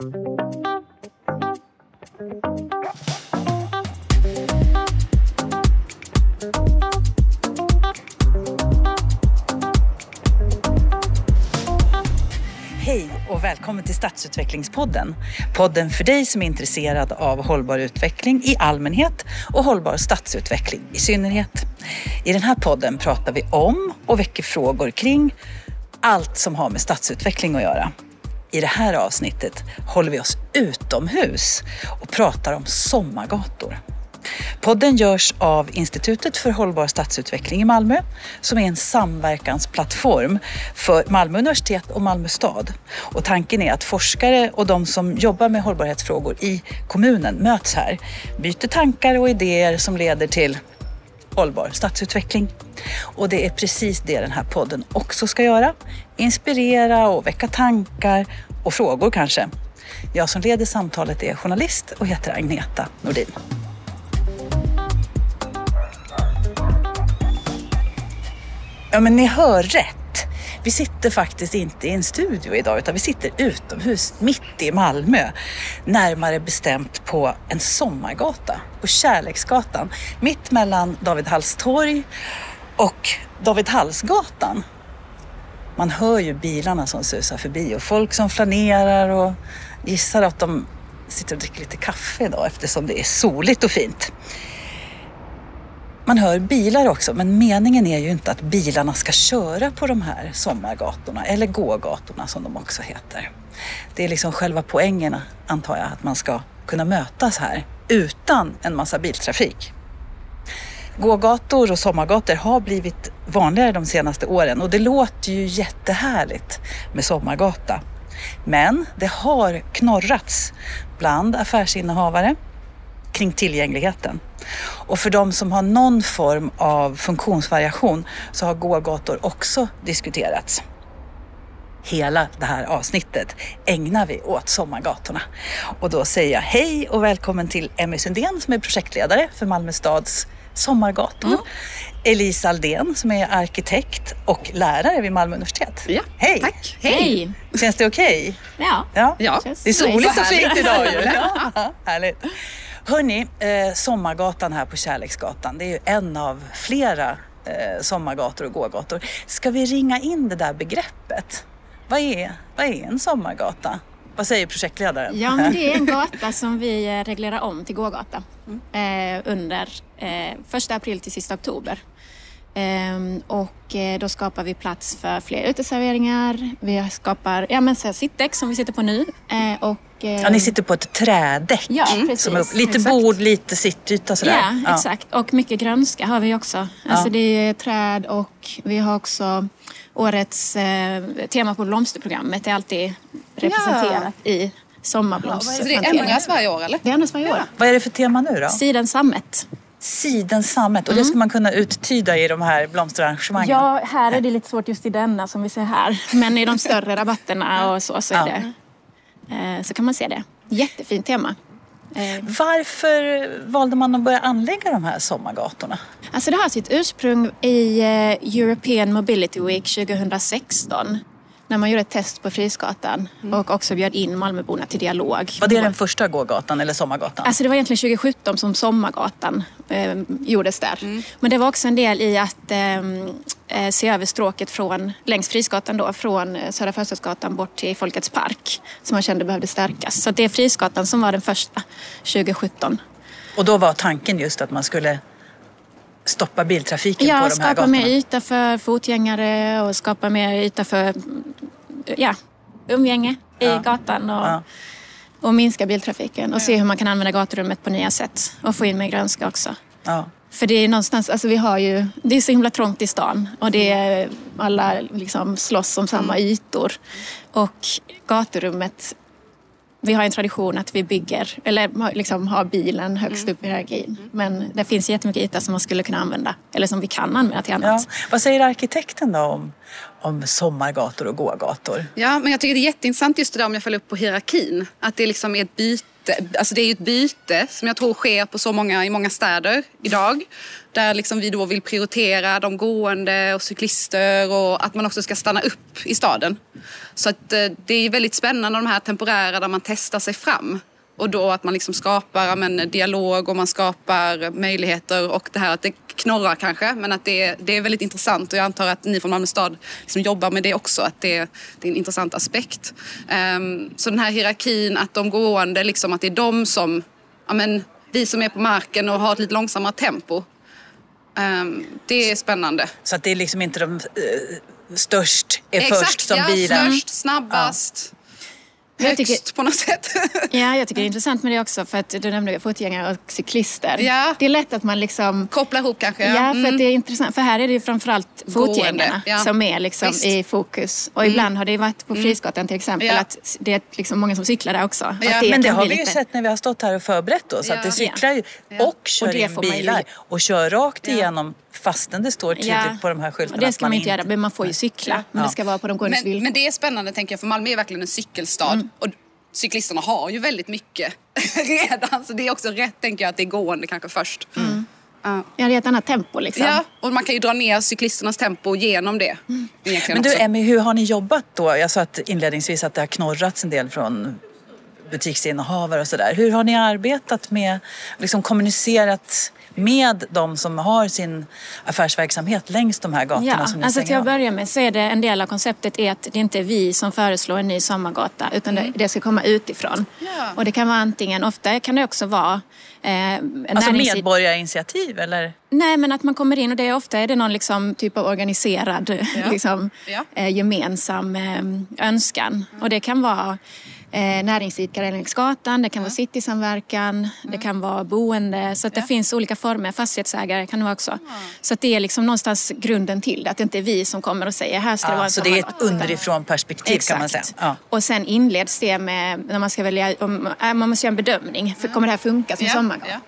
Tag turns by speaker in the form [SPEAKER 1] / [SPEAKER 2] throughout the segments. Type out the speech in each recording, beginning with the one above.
[SPEAKER 1] Hej och välkommen till Stadsutvecklingspodden. Podden för dig som är intresserad av hållbar utveckling i allmänhet och hållbar stadsutveckling i synnerhet. I den här podden pratar vi om och väcker frågor kring allt som har med stadsutveckling att göra. I det här avsnittet håller vi oss utomhus och pratar om sommargator. Podden görs av Institutet för hållbar stadsutveckling i Malmö som är en samverkansplattform för Malmö universitet och Malmö stad. Och tanken är att forskare och de som jobbar med hållbarhetsfrågor i kommunen möts här, byter tankar och idéer som leder till hållbar stadsutveckling. Och det är precis det den här podden också ska göra. Inspirera och väcka tankar och frågor kanske. Jag som leder samtalet är journalist och heter Agneta Nordin. Ja, men ni hör rätt. Vi sitter faktiskt inte i en studio idag utan vi sitter utomhus mitt i Malmö. Närmare bestämt på en sommargata, på Kärleksgatan. Mitt mellan David Halls torg och David Hallsgatan. Man hör ju bilarna som susar förbi och folk som flanerar och gissar att de sitter och dricker lite kaffe idag eftersom det är soligt och fint. Man hör bilar också, men meningen är ju inte att bilarna ska köra på de här sommargatorna eller gågatorna som de också heter. Det är liksom själva poängen, antar jag, att man ska kunna mötas här utan en massa biltrafik. Gågator och sommargator har blivit vanligare de senaste åren och det låter ju jättehärligt med sommargata. Men det har knorrats bland affärsinnehavare kring tillgängligheten. Och för de som har någon form av funktionsvariation så har gågator också diskuterats. Hela det här avsnittet ägnar vi åt sommargatorna. Och då säger jag hej och välkommen till Emmy Sundén som är projektledare för Malmö stads sommargator. Mm. Elisa Aldén som är arkitekt och lärare vid Malmö universitet.
[SPEAKER 2] Ja,
[SPEAKER 1] hej!
[SPEAKER 2] Tack!
[SPEAKER 3] Hej!
[SPEAKER 1] Känns det okej?
[SPEAKER 3] Ja.
[SPEAKER 1] Ja.
[SPEAKER 2] Ja.
[SPEAKER 1] Det är soligt och fint idag ju. Ja, härligt. Hörni, eh, Sommargatan här på Kärleksgatan, det är ju en av flera eh, sommargator och gågator. Ska vi ringa in det där begreppet? Vad är, vad är en sommargata? Vad säger projektledaren?
[SPEAKER 3] Ja, men det är en gata som vi eh, reglerar om till gågata eh, under eh, första april till sista oktober. Ehm, och eh, då skapar vi plats för fler uteserveringar. Vi skapar ja, men så här, sittdäck som vi sitter på nu. Eh, och,
[SPEAKER 1] Ja, ni sitter på ett trädäck.
[SPEAKER 3] Ja, precis.
[SPEAKER 1] Som är upp, lite
[SPEAKER 3] Exakt.
[SPEAKER 1] bord, lite sittyta sådär.
[SPEAKER 3] Ja, exakt. Och mycket grönska har vi också. Alltså
[SPEAKER 1] Ja.
[SPEAKER 3] det är träd och vi har också årets eh, tema på blomsterprogrammet är alltid representerat i
[SPEAKER 2] Så
[SPEAKER 3] sommarblomsterplantering.
[SPEAKER 2] det ändras varje år eller?
[SPEAKER 3] Det ändras varje år.
[SPEAKER 1] Vad är det för tema nu då?
[SPEAKER 3] Siden sammet.
[SPEAKER 1] Siden sammet. Och det ska man kunna uttyda i de här blomsterarrangemangen?
[SPEAKER 3] Ja, här är det lite svårt just i denna som vi ser här. Men i de större rabatterna och så, så, är
[SPEAKER 1] Ja.
[SPEAKER 3] det, så kan man se det. Jättefint tema. Eh,
[SPEAKER 1] Varför valde man att börja anlägga de här sommargatorna?
[SPEAKER 3] Alltså det har sitt ursprung i eh, European Mobility Week 2016. När man gjorde ett test på Frisgatan och också bjöd in Malmöborna till dialog.
[SPEAKER 1] Var det den första gågatan eller sommargatan?
[SPEAKER 3] Alltså det var egentligen 2017 som Sommargatan eh, gjordes där. Men det var också en del i att eh, eh, se över stråket från, längs Frisgatan då, från eh, Södra Förstadsgatan bort till Folkets park. Som man kände behövde stärkas. Så det är Frisgatan som var den första 2017.
[SPEAKER 1] Och då var tanken just att man skulle stoppa biltrafiken på
[SPEAKER 3] Ja,
[SPEAKER 1] de här
[SPEAKER 3] skapa
[SPEAKER 1] gatorna?
[SPEAKER 3] mer yta för fotgängare och skapa mer yta för ja, umgänge i
[SPEAKER 1] Ja.
[SPEAKER 3] gatan och,
[SPEAKER 1] Ja.
[SPEAKER 3] och minska biltrafiken och se hur man kan använda gaturummet på nya sätt och få in mer grönska också.
[SPEAKER 1] Ja.
[SPEAKER 3] För det är någonstans, alltså vi har ju, det är så himla trångt i stan och det är, alla liksom slåss om samma ytor. Och gaturummet, vi har en tradition att vi bygger, eller liksom har bilen högst upp i hierarkin. Men det finns jättemycket yta som man skulle kunna använda, eller som vi kan använda till
[SPEAKER 1] Ja.
[SPEAKER 3] annat.
[SPEAKER 1] Vad säger arkitekten då om, om sommargator och gågator?
[SPEAKER 2] Ja, men jag tycker det är jätteintressant just det där om jag följer upp på hierarkin. Att det liksom är ett byte, alltså det är ju ett byte som jag tror sker på så många, i många städer idag. Där liksom vi då vill prioritera de gående och cyklister och att man också ska stanna upp i staden. Så att eh, det är väldigt spännande de här temporära där man testar sig fram. Och då att man liksom skapar men, dialog och man skapar möjligheter och det här att det knorrar kanske men att det, det är väldigt intressant och jag antar att ni från Malmö stad liksom jobbar med det också, att det, det är en intressant aspekt. Um, så den här hierarkin att de gående, liksom, att det är de som, ja men vi som är på marken och har ett lite långsammare tempo. Um, det är spännande.
[SPEAKER 1] Så att det är liksom inte de uh, störst är
[SPEAKER 2] Exakt,
[SPEAKER 1] först som
[SPEAKER 2] ja,
[SPEAKER 1] bilen?
[SPEAKER 2] störst, snabbast.
[SPEAKER 1] Ja
[SPEAKER 2] högst tycker, på något sätt.
[SPEAKER 3] ja, jag tycker det är intressant med det också för att du nämnde fotgängare och cyklister.
[SPEAKER 2] Ja.
[SPEAKER 3] Det är lätt att man liksom...
[SPEAKER 2] Kopplar ihop kanske.
[SPEAKER 3] Ja, ja för mm. det är intressant. För här är det ju framförallt fotgängarna
[SPEAKER 2] ja.
[SPEAKER 3] som är liksom i fokus. Och mm. ibland har det varit på mm. Frisgatan till exempel ja. att det är liksom många som cyklar där också.
[SPEAKER 1] Ja.
[SPEAKER 3] Det
[SPEAKER 1] Men det har vi ju sett när vi har stått här och förberett oss. Att det cyklar ju och kör och in bilar ju... och kör rakt igenom fastän det står tydligt på de här skyltarna.
[SPEAKER 3] Och det ska man inte göra, men man får ju cykla. Men det ska vara på de gåendes villkor.
[SPEAKER 2] Men det är spännande tänker jag, för Malmö är verkligen en cykelstad. Mm. Och cyklisterna har ju väldigt mycket redan. Så det är också rätt tänker jag att det är gående kanske först.
[SPEAKER 3] Mm. Ja. ja, det är ett annat tempo liksom.
[SPEAKER 2] Ja, och man kan ju dra ner cyklisternas tempo genom det. Mm.
[SPEAKER 1] Men du Emmy, hur har ni jobbat då? Jag sa att inledningsvis att det har knorrats en del från butiksinnehavare och sådär. Hur har ni arbetat med, liksom kommunicerat med de som har sin affärsverksamhet längs de här gatorna
[SPEAKER 3] ja,
[SPEAKER 1] som ni
[SPEAKER 3] alltså till
[SPEAKER 1] att
[SPEAKER 3] börja med så är det en del av konceptet är att det inte är vi som föreslår en ny sommargata utan mm. det, det, ska komma utifrån. Ja. Och det kan vara antingen, ofta kan det också vara
[SPEAKER 1] Eh, alltså medborgarinitiativ eller?
[SPEAKER 3] Nej men att man kommer in och det är ofta är det någon liksom, typ av organiserad ja. liksom, ja. Eh, gemensam eh, önskan. Mm. Och det kan vara eh, näringsidkare längs gatan, det kan vara citysamverkan, mm. det kan vara boende. Så att det finns olika former. Fastighetsägare kan det vara också. Så att det är liksom någonstans grunden till det. Att det inte är vi som kommer och säger här ska det vara en
[SPEAKER 1] Så det är ett underifrån perspektiv Exakt. kan man säga.
[SPEAKER 3] Ja. Och sen inleds det med när man ska välja, om, äh, man måste göra en bedömning. För kommer det här funka som ja. sommargång? Ja.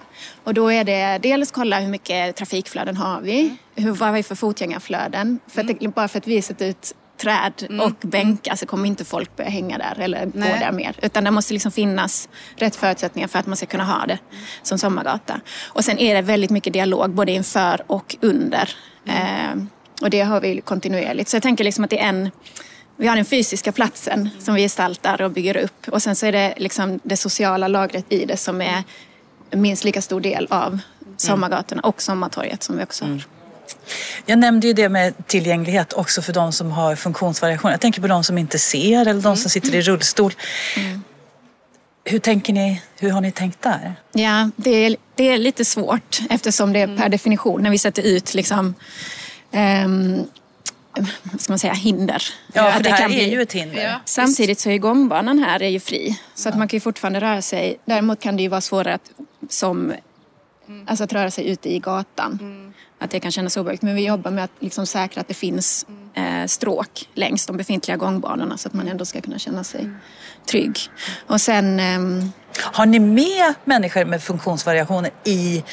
[SPEAKER 3] Och då är det dels kolla hur mycket trafikflöden har vi, mm. hur, vad har vi för fotgängarflöden. För att det, bara för att vi sätter ut träd mm. och bänkar så kommer inte folk börja hänga där eller Nej. gå där mer. Utan det måste liksom finnas rätt förutsättningar för att man ska kunna ha det som sommargata. Och sen är det väldigt mycket dialog både inför och under. Mm. Eh, och det har vi kontinuerligt. Så jag tänker liksom att det är en vi har den fysiska platsen som vi gestaltar och bygger upp och sen så är det liksom det sociala lagret i det som är minst lika stor del av sommargatorna och sommartorget som vi också har. Mm.
[SPEAKER 1] Jag nämnde ju det med tillgänglighet också för de som har funktionsvariationer. Jag tänker på de som inte ser eller de som sitter i rullstol. Mm. Hur tänker ni? Hur har ni tänkt där?
[SPEAKER 3] Ja, det är, det är lite svårt eftersom det är per definition när vi sätter ut liksom um, ska man säga, hinder.
[SPEAKER 1] Ja, för att det, här kan är bli... ju ett hinder. Ja,
[SPEAKER 3] Samtidigt så är gångbanan här är ju fri. Så att man kan ju fortfarande röra sig. Däremot kan det ju vara svårare att, som, mm. alltså att röra sig ute i gatan. Att det kan kännas obehagligt. Men vi jobbar med att liksom säkra att det finns eh, stråk längs de befintliga gångbanorna så att man ändå ska kunna känna sig trygg. Och sen... Eh,
[SPEAKER 1] har ni med människor med funktionsvariationer i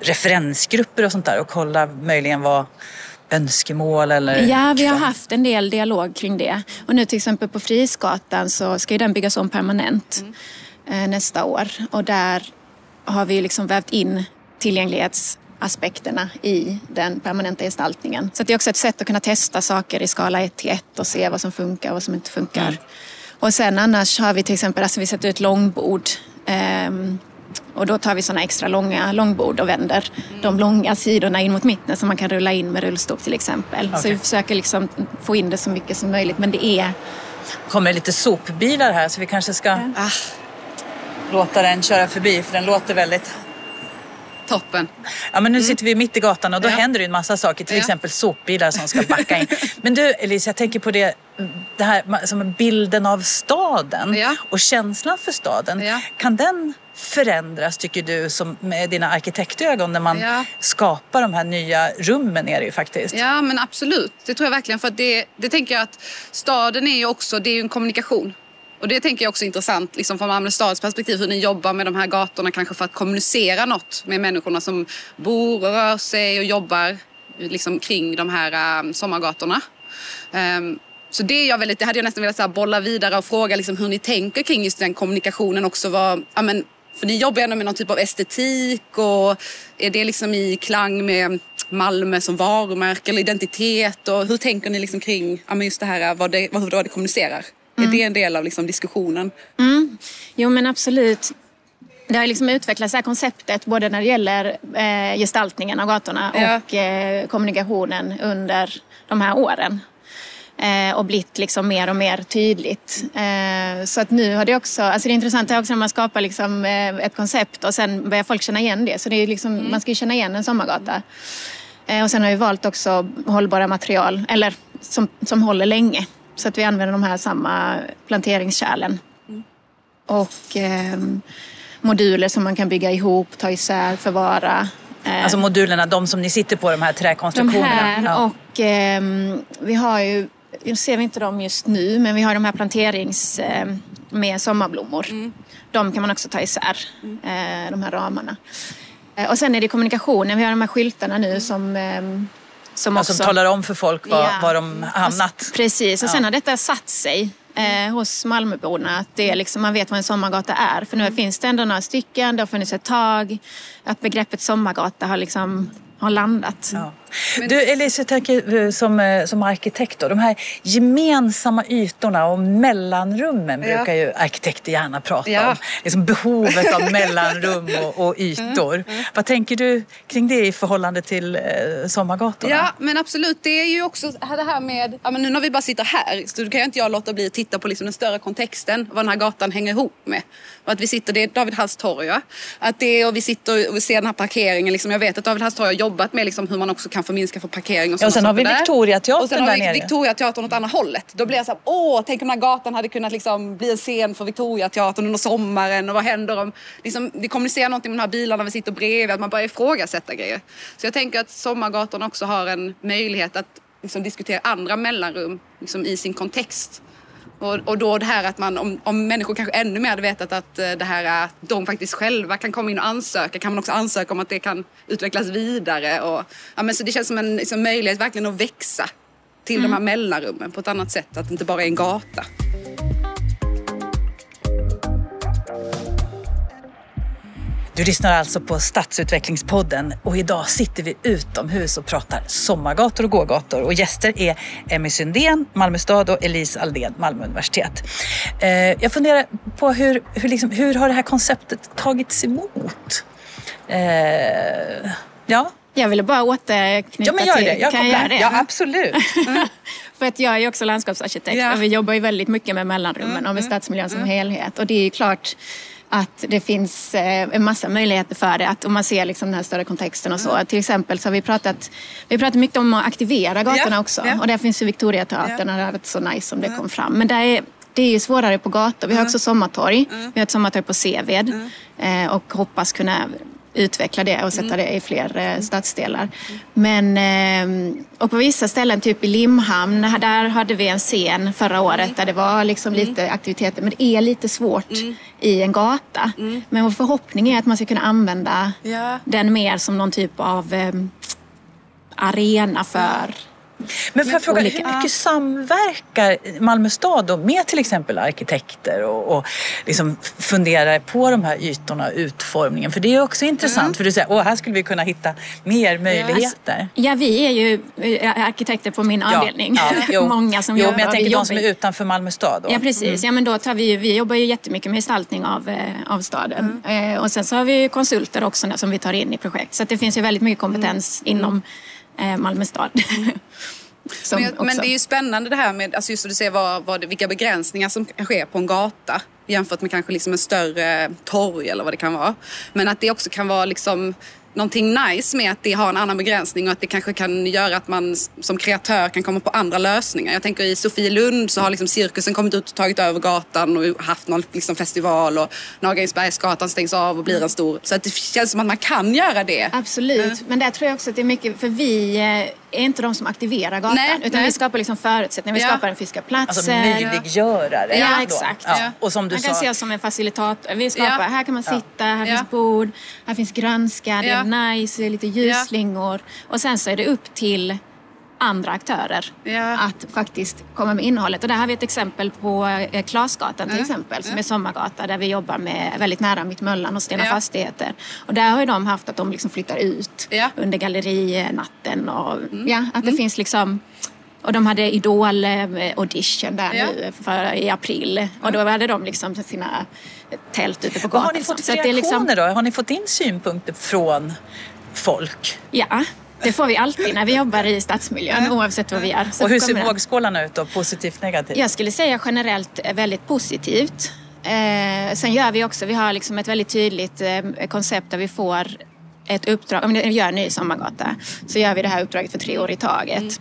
[SPEAKER 1] referensgrupper och sånt där och kollar möjligen vad önskemål eller?
[SPEAKER 3] Ja, vi har haft en del dialog kring det. Och nu till exempel på Frisgatan så ska ju den byggas om permanent mm. eh, nästa år. Och där har vi liksom vävt in tillgänglighets aspekterna i den permanenta gestaltningen. Så det är också ett sätt att kunna testa saker i skala 1 till 1 och se vad som funkar och vad som inte funkar. Mm. Och sen annars har vi till exempel, alltså vi sätter ut långbord um, och då tar vi sådana extra långa långbord och vänder mm. de långa sidorna in mot mitten så man kan rulla in med rullstol till exempel. Okay. Så vi försöker liksom få in det så mycket som möjligt men det är...
[SPEAKER 1] kommer lite sopbilar här så vi kanske ska ja. ah, låta den köra förbi för den låter väldigt
[SPEAKER 2] Toppen.
[SPEAKER 1] Ja, men nu mm. sitter vi mitt i gatan och då ja. händer det en massa saker. Till ja. exempel sopbilar som ska backa in. men du Elise, jag tänker på det, det här som bilden av staden ja. och känslan för staden. Kan den förändras tycker du som med dina arkitektögon när man ja. skapar de här nya rummen är det ju faktiskt.
[SPEAKER 2] Ja men absolut, det tror jag verkligen för det, det tänker jag att staden är ju också, det är ju en kommunikation. Och det tänker jag också är intressant liksom från Malmö stads perspektiv hur ni jobbar med de här gatorna kanske för att kommunicera något med människorna som bor och rör sig och jobbar liksom kring de här um, sommargatorna. Um, Så det, är jag väldigt, det hade jag nästan velat så här, bolla vidare och fråga liksom, hur ni tänker kring just den kommunikationen också. Vad, ja, men, för ni jobbar ändå med någon typ av estetik och är det liksom i klang med Malmö som varumärke eller identitet? Och hur tänker ni liksom kring ja, men just det här vad det, vad, vad det kommunicerar? Mm. Är det en del av liksom diskussionen?
[SPEAKER 3] Mm. Jo men absolut. Det har liksom utvecklats det här konceptet både när det gäller eh, gestaltningen av gatorna ja. och eh, kommunikationen under de här åren. Eh, och blivit liksom mer och mer tydligt. Eh, så att nu har det också, alltså det är intressant också när man skapar liksom eh, ett koncept och sen börjar folk känna igen det. Så det är liksom, mm. man ska ju känna igen en sommargata. Eh, och sen har vi valt också hållbara material, eller som, som håller länge. Så att vi använder de här samma planteringskärlen. Mm. Och eh, moduler som man kan bygga ihop, ta isär, förvara.
[SPEAKER 1] Eh, alltså modulerna, de som ni sitter på, de här träkonstruktionerna?
[SPEAKER 3] De här ja. och eh, vi har ju, nu ser vi inte dem just nu, men vi har de här planterings eh, med sommarblommor. Mm. De kan man också ta isär, mm. Eh, de här ramarna. Eh, och sen är det kommunikationen, vi har de här skyltarna nu som
[SPEAKER 1] som, också, som talar om för folk var, ja. var de hamnat.
[SPEAKER 3] Precis, och sen har detta satt sig eh, hos Malmöborna. Att det är liksom, man vet vad en sommargata är. För nu mm. finns det ändå några stycken, det har funnits ett tag. Att begreppet sommargata har liksom har landat. Ja.
[SPEAKER 1] Du Elise, jag tänker eh, som, eh, som arkitekt då, de här gemensamma ytorna och mellanrummen ja. brukar ju arkitekter gärna prata ja. om. Liksom behovet av mellanrum och, och ytor. Mm. Mm. Vad tänker du kring det i förhållande till eh, sommargatorna?
[SPEAKER 2] Ja men absolut, det är ju också det här med, ja, men nu när vi bara sitter här så kan jag inte jag låta bli att titta på liksom den större kontexten, vad den här gatan hänger ihop med. Och att vi sitter, det är David Halls torg, ja. Att det, och vi sitter och ser den här parkeringen, liksom, jag vet att David Halls torg har jobbat med liksom, hur man också kan förminska för parkering och
[SPEAKER 1] Ja, och sen har vi Victoriateatern
[SPEAKER 2] Och sen har vi Victoriateatern åt andra hållet. Då blir jag så här, åh, tänk om den här gatan hade kunnat liksom bli en scen för Victoriateatern under sommaren och vad händer om, liksom, vi kommunicerar någonting med de här bilarna vi sitter bredvid, att man börjar ifrågasätta grejer. Så jag tänker att sommargatorna också har en möjlighet att liksom, diskutera andra mellanrum liksom, i sin kontext. Och, och då det här att man, om, om människor kanske ännu mer hade vetat att eh, det här är, de faktiskt själva kan komma in och ansöka, kan man också ansöka om att det kan utvecklas vidare. Och, ja, men så det känns som en liksom, möjlighet verkligen att växa till mm. de här mellanrummen på ett annat sätt, att det inte bara är en gata.
[SPEAKER 1] Du lyssnar alltså på Stadsutvecklingspodden och idag sitter vi utomhus och pratar sommargator och gågator och gäster är Emmy Syndén, Malmö stad och Elise Aldén, Malmö universitet. Eh, jag funderar på hur, hur, liksom, hur har det här konceptet tagits emot? Eh, ja.
[SPEAKER 3] Jag ville bara återknyta
[SPEAKER 1] ja, men gör
[SPEAKER 3] till...
[SPEAKER 1] Det. Jag
[SPEAKER 3] kan jag göra det?
[SPEAKER 1] Ja, absolut.
[SPEAKER 3] Mm. För att jag är också landskapsarkitekt ja. och vi jobbar ju väldigt mycket med mellanrummen mm, och med mm, stadsmiljön mm. som helhet. Och det är ju klart att det finns eh, en massa möjligheter för det. Att om man ser liksom den här större kontexten och så. Mm. Till exempel så har vi pratat, vi pratat mycket om att aktivera gatorna yeah. också. Yeah. Och där finns ju Victoriateatern yeah. och det hade varit så nice om det mm. kom fram. Men där är, det är ju svårare på gator. Vi har mm. också sommartorg. Mm. Vi har ett sommartorg på Seved. Mm. Eh, och hoppas kunna utveckla det och sätta mm. det i fler eh, stadsdelar. Men, eh, och på vissa ställen, typ i Limhamn, där hade vi en scen förra året mm. där det var liksom mm. lite aktiviteter. Men det är lite svårt i en gata. Men vår förhoppning är att man ska kunna använda ja. den mer som någon typ av eh, arena för
[SPEAKER 1] men får jag fråga, olika. hur mycket samverkar Malmö stad med till exempel arkitekter och, och liksom funderar på de här ytorna och utformningen? För det är också intressant, mm. för du säger att här skulle vi kunna hitta mer möjligheter.
[SPEAKER 3] Ja, vi är ju eh, arkitekter på min avdelning. Ja,
[SPEAKER 1] ja,
[SPEAKER 3] Många som
[SPEAKER 1] jo,
[SPEAKER 3] jobbar.
[SPEAKER 1] men jag tänker de som är utanför Malmö stad. Då.
[SPEAKER 3] Ja, precis. Mm. Ja, men då tar vi, vi jobbar ju jättemycket med gestaltning av, eh, av staden. Mm. Eh, och sen så har vi konsulter också som vi tar in i projekt. Så det finns ju väldigt mycket kompetens mm. inom Malmö stad.
[SPEAKER 2] men, men, det är ju spännande det här med alltså just att du ser vad, vad, vilka begränsningar som kan ske på en gata jämfört med kanske liksom en större torg eller vad det kan vara. Men att det också kan vara liksom någonting nice med att det har en annan begränsning och att det kanske kan göra att man som kreatör kan komma på andra lösningar. Jag tänker i Sofielund så har liksom cirkusen kommit ut och tagit över gatan och haft någon liksom festival och Nagrensbergsgatan stängs av och blir en stor. Så att det känns som att man kan göra det.
[SPEAKER 3] Absolut, mm. men där tror jag också att det är mycket, för vi eh, är inte de som aktiverar gatan nej, utan nej. vi skapar liksom förutsättningar. Vi ja. skapar en fysiska plats.
[SPEAKER 1] Alltså möjliggörare.
[SPEAKER 3] Ja, exakt. Ja.
[SPEAKER 1] Och som du
[SPEAKER 3] Man kan se oss som en facilitator. Vi skapar, ja. här kan man sitta, här finns bord, här finns grönska, det är nice, det är lite ljusslingor. Och sen så är det upp till andra aktörer
[SPEAKER 2] Ja.
[SPEAKER 3] att faktiskt komma med innehållet. Och där har vi ett exempel på eh, Klasgatan till
[SPEAKER 2] Ja.
[SPEAKER 3] exempel som
[SPEAKER 2] Ja.
[SPEAKER 3] är sommargata där vi jobbar med väldigt nära Mittmöllan och Stena
[SPEAKER 2] Ja.
[SPEAKER 3] Fastigheter. Och där har ju de haft att de liksom flyttar ut
[SPEAKER 2] Ja. Mm.
[SPEAKER 3] under gallerinatten och ja, att det finns liksom och de hade Idol eh, audition där
[SPEAKER 2] Ja.
[SPEAKER 3] nu för, i april. Och då hade de liksom sina tält ute på
[SPEAKER 1] Vad
[SPEAKER 3] gatan.
[SPEAKER 1] har ni fått
[SPEAKER 3] Så
[SPEAKER 1] för
[SPEAKER 3] är
[SPEAKER 1] reaktioner
[SPEAKER 3] liksom,
[SPEAKER 1] då? Har ni fått in synpunkter från folk?
[SPEAKER 3] Ja, det får vi alltid när vi jobbar i stadsmiljön oavsett vad vi gör. Så
[SPEAKER 1] Och hur ser vågskålarna ut då? Positivt, negativt?
[SPEAKER 3] Jag skulle säga generellt eh, väldigt positivt. Eh, sen gör vi också, vi har liksom ett väldigt tydligt eh, koncept där vi får ett uppdrag, om vi gör en ny sommargata så gör vi det här uppdraget för tre år i taget.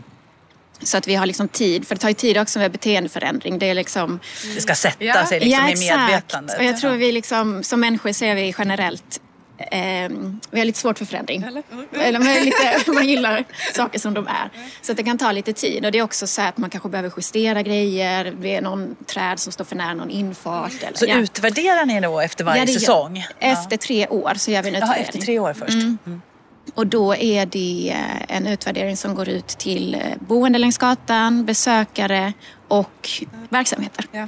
[SPEAKER 3] Så att vi har liksom tid, för det tar ju tid också med beteendeförändring. Det är liksom,
[SPEAKER 1] Det ska sätta
[SPEAKER 2] Ja.
[SPEAKER 1] sig liksom
[SPEAKER 3] ja,
[SPEAKER 1] i
[SPEAKER 3] exakt.
[SPEAKER 1] medvetandet.
[SPEAKER 3] Och jag tror vi liksom, som människor ser vi generellt Eh, vi har lite svårt för förändring.
[SPEAKER 2] Eller?
[SPEAKER 3] Eller man, lite, man gillar saker som de är. Så att det kan ta lite tid. Och det är också så att man kanske behöver justera grejer. Det är någon träd som står för nära någon infart. Eller,
[SPEAKER 1] Så
[SPEAKER 3] ja.
[SPEAKER 1] utvärderar ni då efter varje
[SPEAKER 3] Ja, det gör-
[SPEAKER 1] säsong?
[SPEAKER 3] Efter tre år så gör vi en
[SPEAKER 1] Jaha,
[SPEAKER 3] utvärdering.
[SPEAKER 1] efter tre år först. Mm.
[SPEAKER 3] Och då är det eh, en utvärdering som går ut till eh, boende längs gatan, besökare och verksamheter.
[SPEAKER 2] Ja.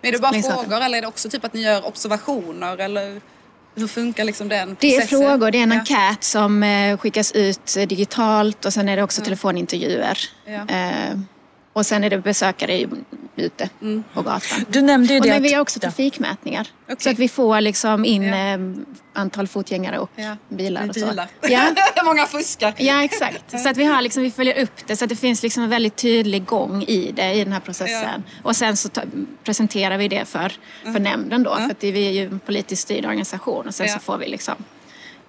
[SPEAKER 2] Men är det bara frågor eller är det också typ att ni gör observationer eller hur funkar liksom den
[SPEAKER 3] Det är
[SPEAKER 2] processen?
[SPEAKER 3] frågor, det är en
[SPEAKER 2] Ja.
[SPEAKER 3] enkät som eh, skickas ut eh, digitalt och sen är det också telefonintervjuer.
[SPEAKER 2] Ja.
[SPEAKER 3] Eh, och sen är det besökare ute på gatan.
[SPEAKER 1] Du nämnde ju
[SPEAKER 3] Och
[SPEAKER 1] det
[SPEAKER 3] men vi har också trafikmätningar.
[SPEAKER 2] Okej.
[SPEAKER 3] Så att vi får liksom in
[SPEAKER 2] Ja.
[SPEAKER 3] eh, antal fotgängare och
[SPEAKER 2] Ja.
[SPEAKER 3] bilar och så.
[SPEAKER 2] Bilar.
[SPEAKER 3] Ja.
[SPEAKER 2] Många fuskar.
[SPEAKER 3] Ja, exakt. Så att vi, har liksom, vi följer upp det så att det finns liksom en väldigt tydlig gång i det, i den här processen. Och sen så ta, presenterar vi det för, för nämnden då, för att vi är ju en politiskt styrd organisation och sen
[SPEAKER 2] Ja.
[SPEAKER 3] så får vi liksom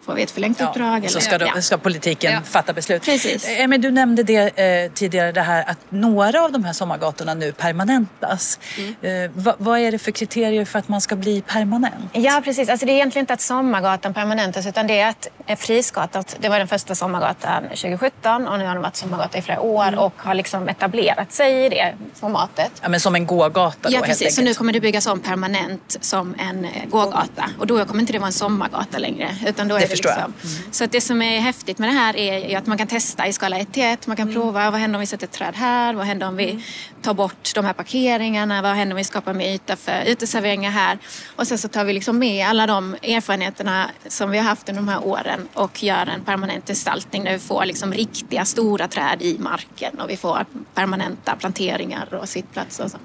[SPEAKER 3] får vi ett förlängt
[SPEAKER 1] Ja,
[SPEAKER 3] uppdrag.
[SPEAKER 1] så ska,
[SPEAKER 3] ja.
[SPEAKER 1] då, ska politiken
[SPEAKER 2] Ja.
[SPEAKER 1] fatta beslut.
[SPEAKER 3] Precis.
[SPEAKER 1] Eh, Men du nämnde det eh, tidigare, det här att några av de här sommargatorna nu permanentas.
[SPEAKER 3] Mm.
[SPEAKER 1] Eh, vad, vad är det för kriterier för att man ska bli permanent?
[SPEAKER 3] Ja, precis. Alltså, det är egentligen inte att Sommargatan permanentas utan det är att eh, Frisgatan, det var den första Sommargatan 2017 och nu har den varit Sommargata i flera år och har liksom etablerat sig i det formatet.
[SPEAKER 1] Ja, men som en gågata då
[SPEAKER 3] Ja,
[SPEAKER 1] helt
[SPEAKER 3] precis. Så nu kommer det byggas om permanent som en eh, gågata. Och då kommer inte det vara en sommargata längre. Utan då är
[SPEAKER 1] Det förstår jag.
[SPEAKER 3] liksom... Så att det som är häftigt med det här är ju att man kan testa i skala 1 till 1. Man kan prova vad händer om vi sätter ett träd här? Vad händer om vi tar bort de här parkeringarna? Vad händer om vi skapar mer yta för uteserveringar här? Och sen så tar vi liksom med alla de erfarenheterna som vi har haft under de här åren och gör en permanent gestaltning där vi får liksom riktiga stora träd i marken och vi får permanenta planteringar och sittplatser och så.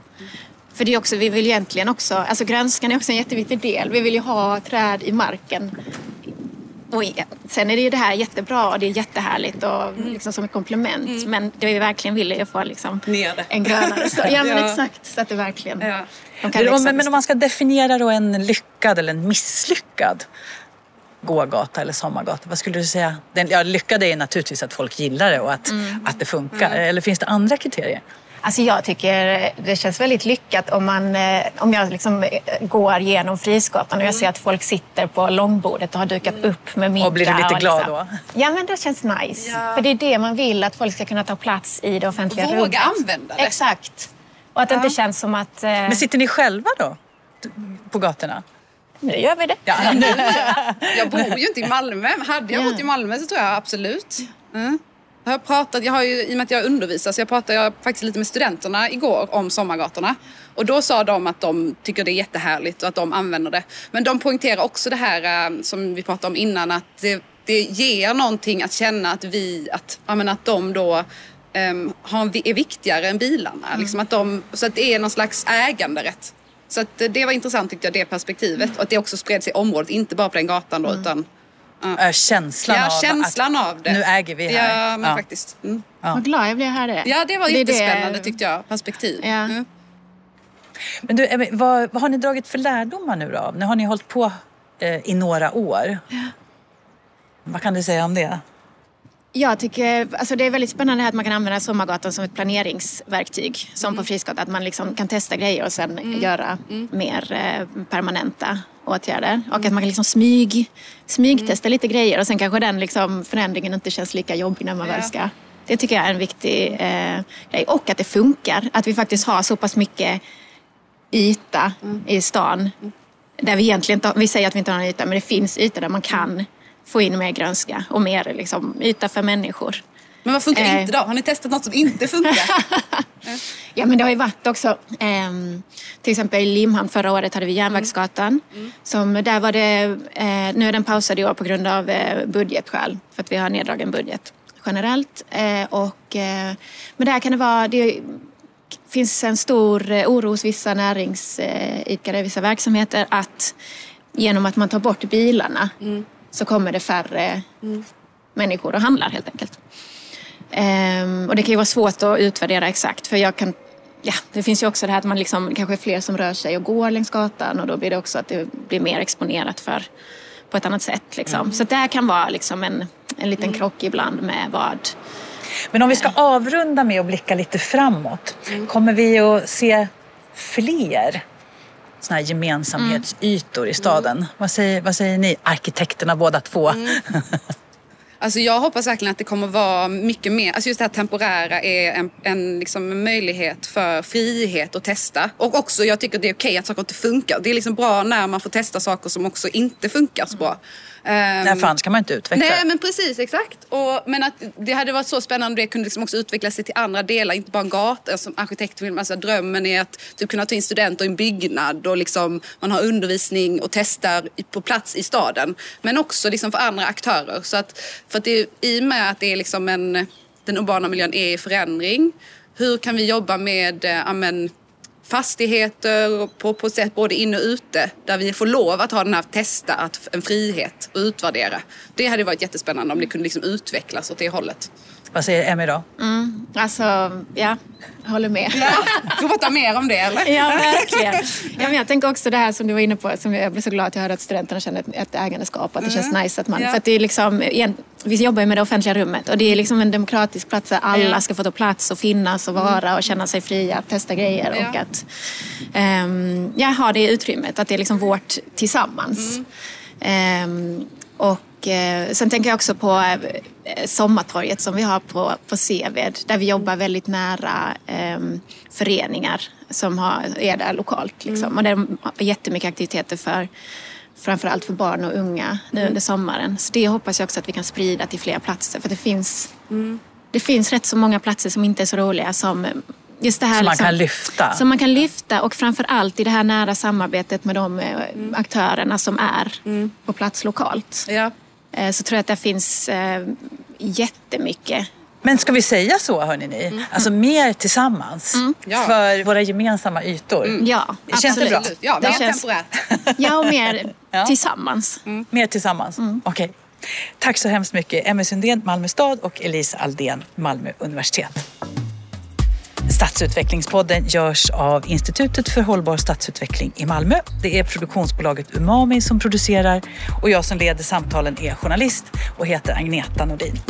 [SPEAKER 3] För det är också, vi vill egentligen också, alltså grönskan är också en jätteviktig del. Vi vill ju ha träd i marken. Och sen är det ju det här jättebra och det är jättehärligt och liksom som ett komplement. Men det vi verkligen vill är att få liksom
[SPEAKER 2] Ner
[SPEAKER 3] en grönare stad. Ja men
[SPEAKER 2] Ja.
[SPEAKER 3] exakt, så att det verkligen
[SPEAKER 2] Ja.
[SPEAKER 3] de kan
[SPEAKER 1] Men, men, men om man ska definiera då en lyckad eller en misslyckad gågata eller sommargata, vad skulle du säga? Den, ja, lyckad är naturligtvis att folk gillar det och att,
[SPEAKER 3] Mm.
[SPEAKER 1] att det funkar. Eller finns det andra kriterier?
[SPEAKER 3] Alltså jag tycker det känns väldigt lyckat om, man, eh, om jag liksom eh, går genom Frisgatan och jag ser att folk sitter på långbordet och har dukat upp med middag.
[SPEAKER 1] Och blir du lite glad
[SPEAKER 3] liksom.
[SPEAKER 1] då?
[SPEAKER 3] Ja, men det känns nice.
[SPEAKER 2] Ja.
[SPEAKER 3] För det är det man vill, att folk ska kunna ta plats i det offentliga
[SPEAKER 2] Våga
[SPEAKER 3] rummet.
[SPEAKER 2] använda det.
[SPEAKER 3] Exakt. Och att det inte känns som att... Eh,
[SPEAKER 1] Men sitter ni själva då? På gatorna?
[SPEAKER 3] nu gör vi det.
[SPEAKER 1] Ja, nu.
[SPEAKER 2] Jag bor ju inte i Malmö. Hade jag
[SPEAKER 3] Ja.
[SPEAKER 2] bott i Malmö så tror jag absolut. Mm. Jag har pratat, jag har ju, i och med att jag undervisar så jag pratade jag faktiskt lite med studenterna igår om sommargatorna. Och då sa de att de tycker det är jättehärligt och att de använder det. Men de poängterar också det här eh, som vi pratade om innan att det, det ger någonting att känna att vi, att, ja, men att de då ehm, har, är viktigare än bilarna. Liksom att de, så att det är någon slags äganderätt. Så att det var intressant tyckte jag, det perspektivet. Och att det också spred sig i området, inte bara på den gatan då utan
[SPEAKER 1] Äh, Känslan
[SPEAKER 2] ja,
[SPEAKER 1] av
[SPEAKER 2] känslan
[SPEAKER 1] att
[SPEAKER 2] av det.
[SPEAKER 1] nu äger vi här.
[SPEAKER 2] Ja, men
[SPEAKER 1] Ja.
[SPEAKER 2] faktiskt. Mm.
[SPEAKER 1] Ja.
[SPEAKER 3] Vad glad jag blev att höra det.
[SPEAKER 2] Ja, det var
[SPEAKER 3] är
[SPEAKER 2] jättespännande tyckte jag, perspektiv.
[SPEAKER 3] Ja.
[SPEAKER 2] Mm.
[SPEAKER 1] Men du, vad, vad har ni dragit för lärdomar nu då? Nu har ni hållit på eh, i några år. Vad kan du säga om det?
[SPEAKER 3] Jag tycker alltså det är väldigt spännande att man kan använda Sommargatan som ett planeringsverktyg. Som på Frisgatan, att man liksom kan testa grejer och sen göra mer eh, permanenta åtgärder. Och att man kan liksom smyg, smygtesta lite grejer och sen kanske den liksom förändringen inte känns lika jobbig när man
[SPEAKER 2] Ja.
[SPEAKER 3] väl ska. Det tycker jag är en viktig eh, grej. Och att det funkar. Att vi faktiskt har så pass mycket yta i stan. Där vi egentligen inte, vi säger att vi inte har någon yta, men det finns yta där man kan få in mer grönska och mer liksom, yta för människor.
[SPEAKER 2] Men vad funkar
[SPEAKER 3] Eh.
[SPEAKER 2] inte då? Har ni testat något som inte funkar?
[SPEAKER 3] Ja, men det har ju varit också, ehm, till exempel i Limhamn förra året hade vi Järnvägsgatan. Som, där var det, eh, nu är den pausad i år på grund av eh, budgetskäl, för att vi har neddragen budget generellt. Eh, och, eh, men där kan det vara, det finns en stor eh, oro hos vissa näringsidkare, vissa verksamheter att genom att man tar bort bilarna så kommer det färre människor och handlar helt enkelt. Ehm, och det kan ju vara svårt att utvärdera exakt för jag kan Ja, det finns ju också det här att man liksom, kanske är fler som rör sig och går längs gatan och då blir det också att det blir mer exponerat för på ett annat sätt. Liksom. Så det här kan vara liksom en, en liten krock ibland med vad...
[SPEAKER 1] Men om vi ska avrunda med att blicka lite framåt. Kommer vi att se fler såna här gemensamhetsytor i staden? Vad, säger, vad säger ni, arkitekterna båda två?
[SPEAKER 2] Alltså jag hoppas verkligen att det kommer vara mycket mer, alltså just det här temporära är en, en liksom möjlighet för frihet att testa. Och också, jag tycker det är okej att saker inte funkar. Det är liksom bra när man får testa saker som också inte funkar så bra. Ehm,
[SPEAKER 1] Nej, för annars kan man inte utveckla
[SPEAKER 2] Nej men precis, exakt. Och, men att det hade varit så spännande om det kunde liksom också utveckla sig till andra delar, inte bara en gata. Som arkitekt vill man, alltså, drömmen är att typ, kunna ta in studenter i en byggnad och liksom, man har undervisning och testar på plats i staden. Men också liksom, för andra aktörer. Så att, för att det, I och med att det är liksom en, den urbana miljön är i förändring, hur kan vi jobba med eh, ja, men, fastigheter på, på sätt både inne och ute där vi får lov att ha den här testa, att, en frihet och utvärdera. Det hade varit jättespännande om det kunde liksom utvecklas åt det hållet.
[SPEAKER 1] Vad säger Emmy då?
[SPEAKER 3] Alltså, ja, jag håller med.
[SPEAKER 2] Ja, prata mer om det eller?
[SPEAKER 3] Ja, verkligen. Ja, men jag tänker också det här som du var inne på, som jag blev så glad att jag hörde att studenterna känner ett, ett ägandeskap, att det känns nice att man,
[SPEAKER 2] Ja.
[SPEAKER 3] för att det är liksom, igen, vi jobbar ju med det offentliga rummet och det är liksom en demokratisk plats där alla ska få ta plats och finnas och vara och känna sig fria att testa grejer
[SPEAKER 2] Ja.
[SPEAKER 3] och att um, ja, ha det utrymmet, att det är liksom vårt tillsammans. Ehm, och eh, sen tänker jag också på Sommartorget som vi har på, på Seved där vi jobbar väldigt nära ehm, föreningar som har, är där lokalt. Liksom. Och där har jättemycket aktiviteter för framförallt för barn och unga nu under sommaren. Så det hoppas jag också att vi kan sprida till fler platser för det finns, det finns rätt så många platser som inte är så roliga som Just det här
[SPEAKER 1] Som man
[SPEAKER 3] liksom,
[SPEAKER 1] kan lyfta.
[SPEAKER 3] Som man kan lyfta och framför allt i det här nära samarbetet med de eh, aktörerna som är på plats lokalt.
[SPEAKER 2] Ja.
[SPEAKER 3] Eh, Så tror jag att det finns eh, jättemycket.
[SPEAKER 1] Men ska vi säga så hörni ni? Alltså mer tillsammans.
[SPEAKER 2] Ja.
[SPEAKER 1] För våra gemensamma ytor.
[SPEAKER 3] Ja,
[SPEAKER 1] Känns det
[SPEAKER 3] absolut.
[SPEAKER 1] bra?
[SPEAKER 2] Absolut. Ja,
[SPEAKER 3] Det
[SPEAKER 2] det
[SPEAKER 3] känns-
[SPEAKER 2] temporärt.
[SPEAKER 3] Ja, och mer
[SPEAKER 1] Ja.
[SPEAKER 3] tillsammans.
[SPEAKER 1] Mer tillsammans? Okej. Tack så hemskt mycket Emmy Sundén, Malmö stad och Elisa Aldén, Malmö universitet. Stadsutvecklingspodden görs av Institutet för hållbar stadsutveckling i Malmö. Det är produktionsbolaget Umami som producerar och jag som leder samtalen är journalist och heter Agneta Nordin.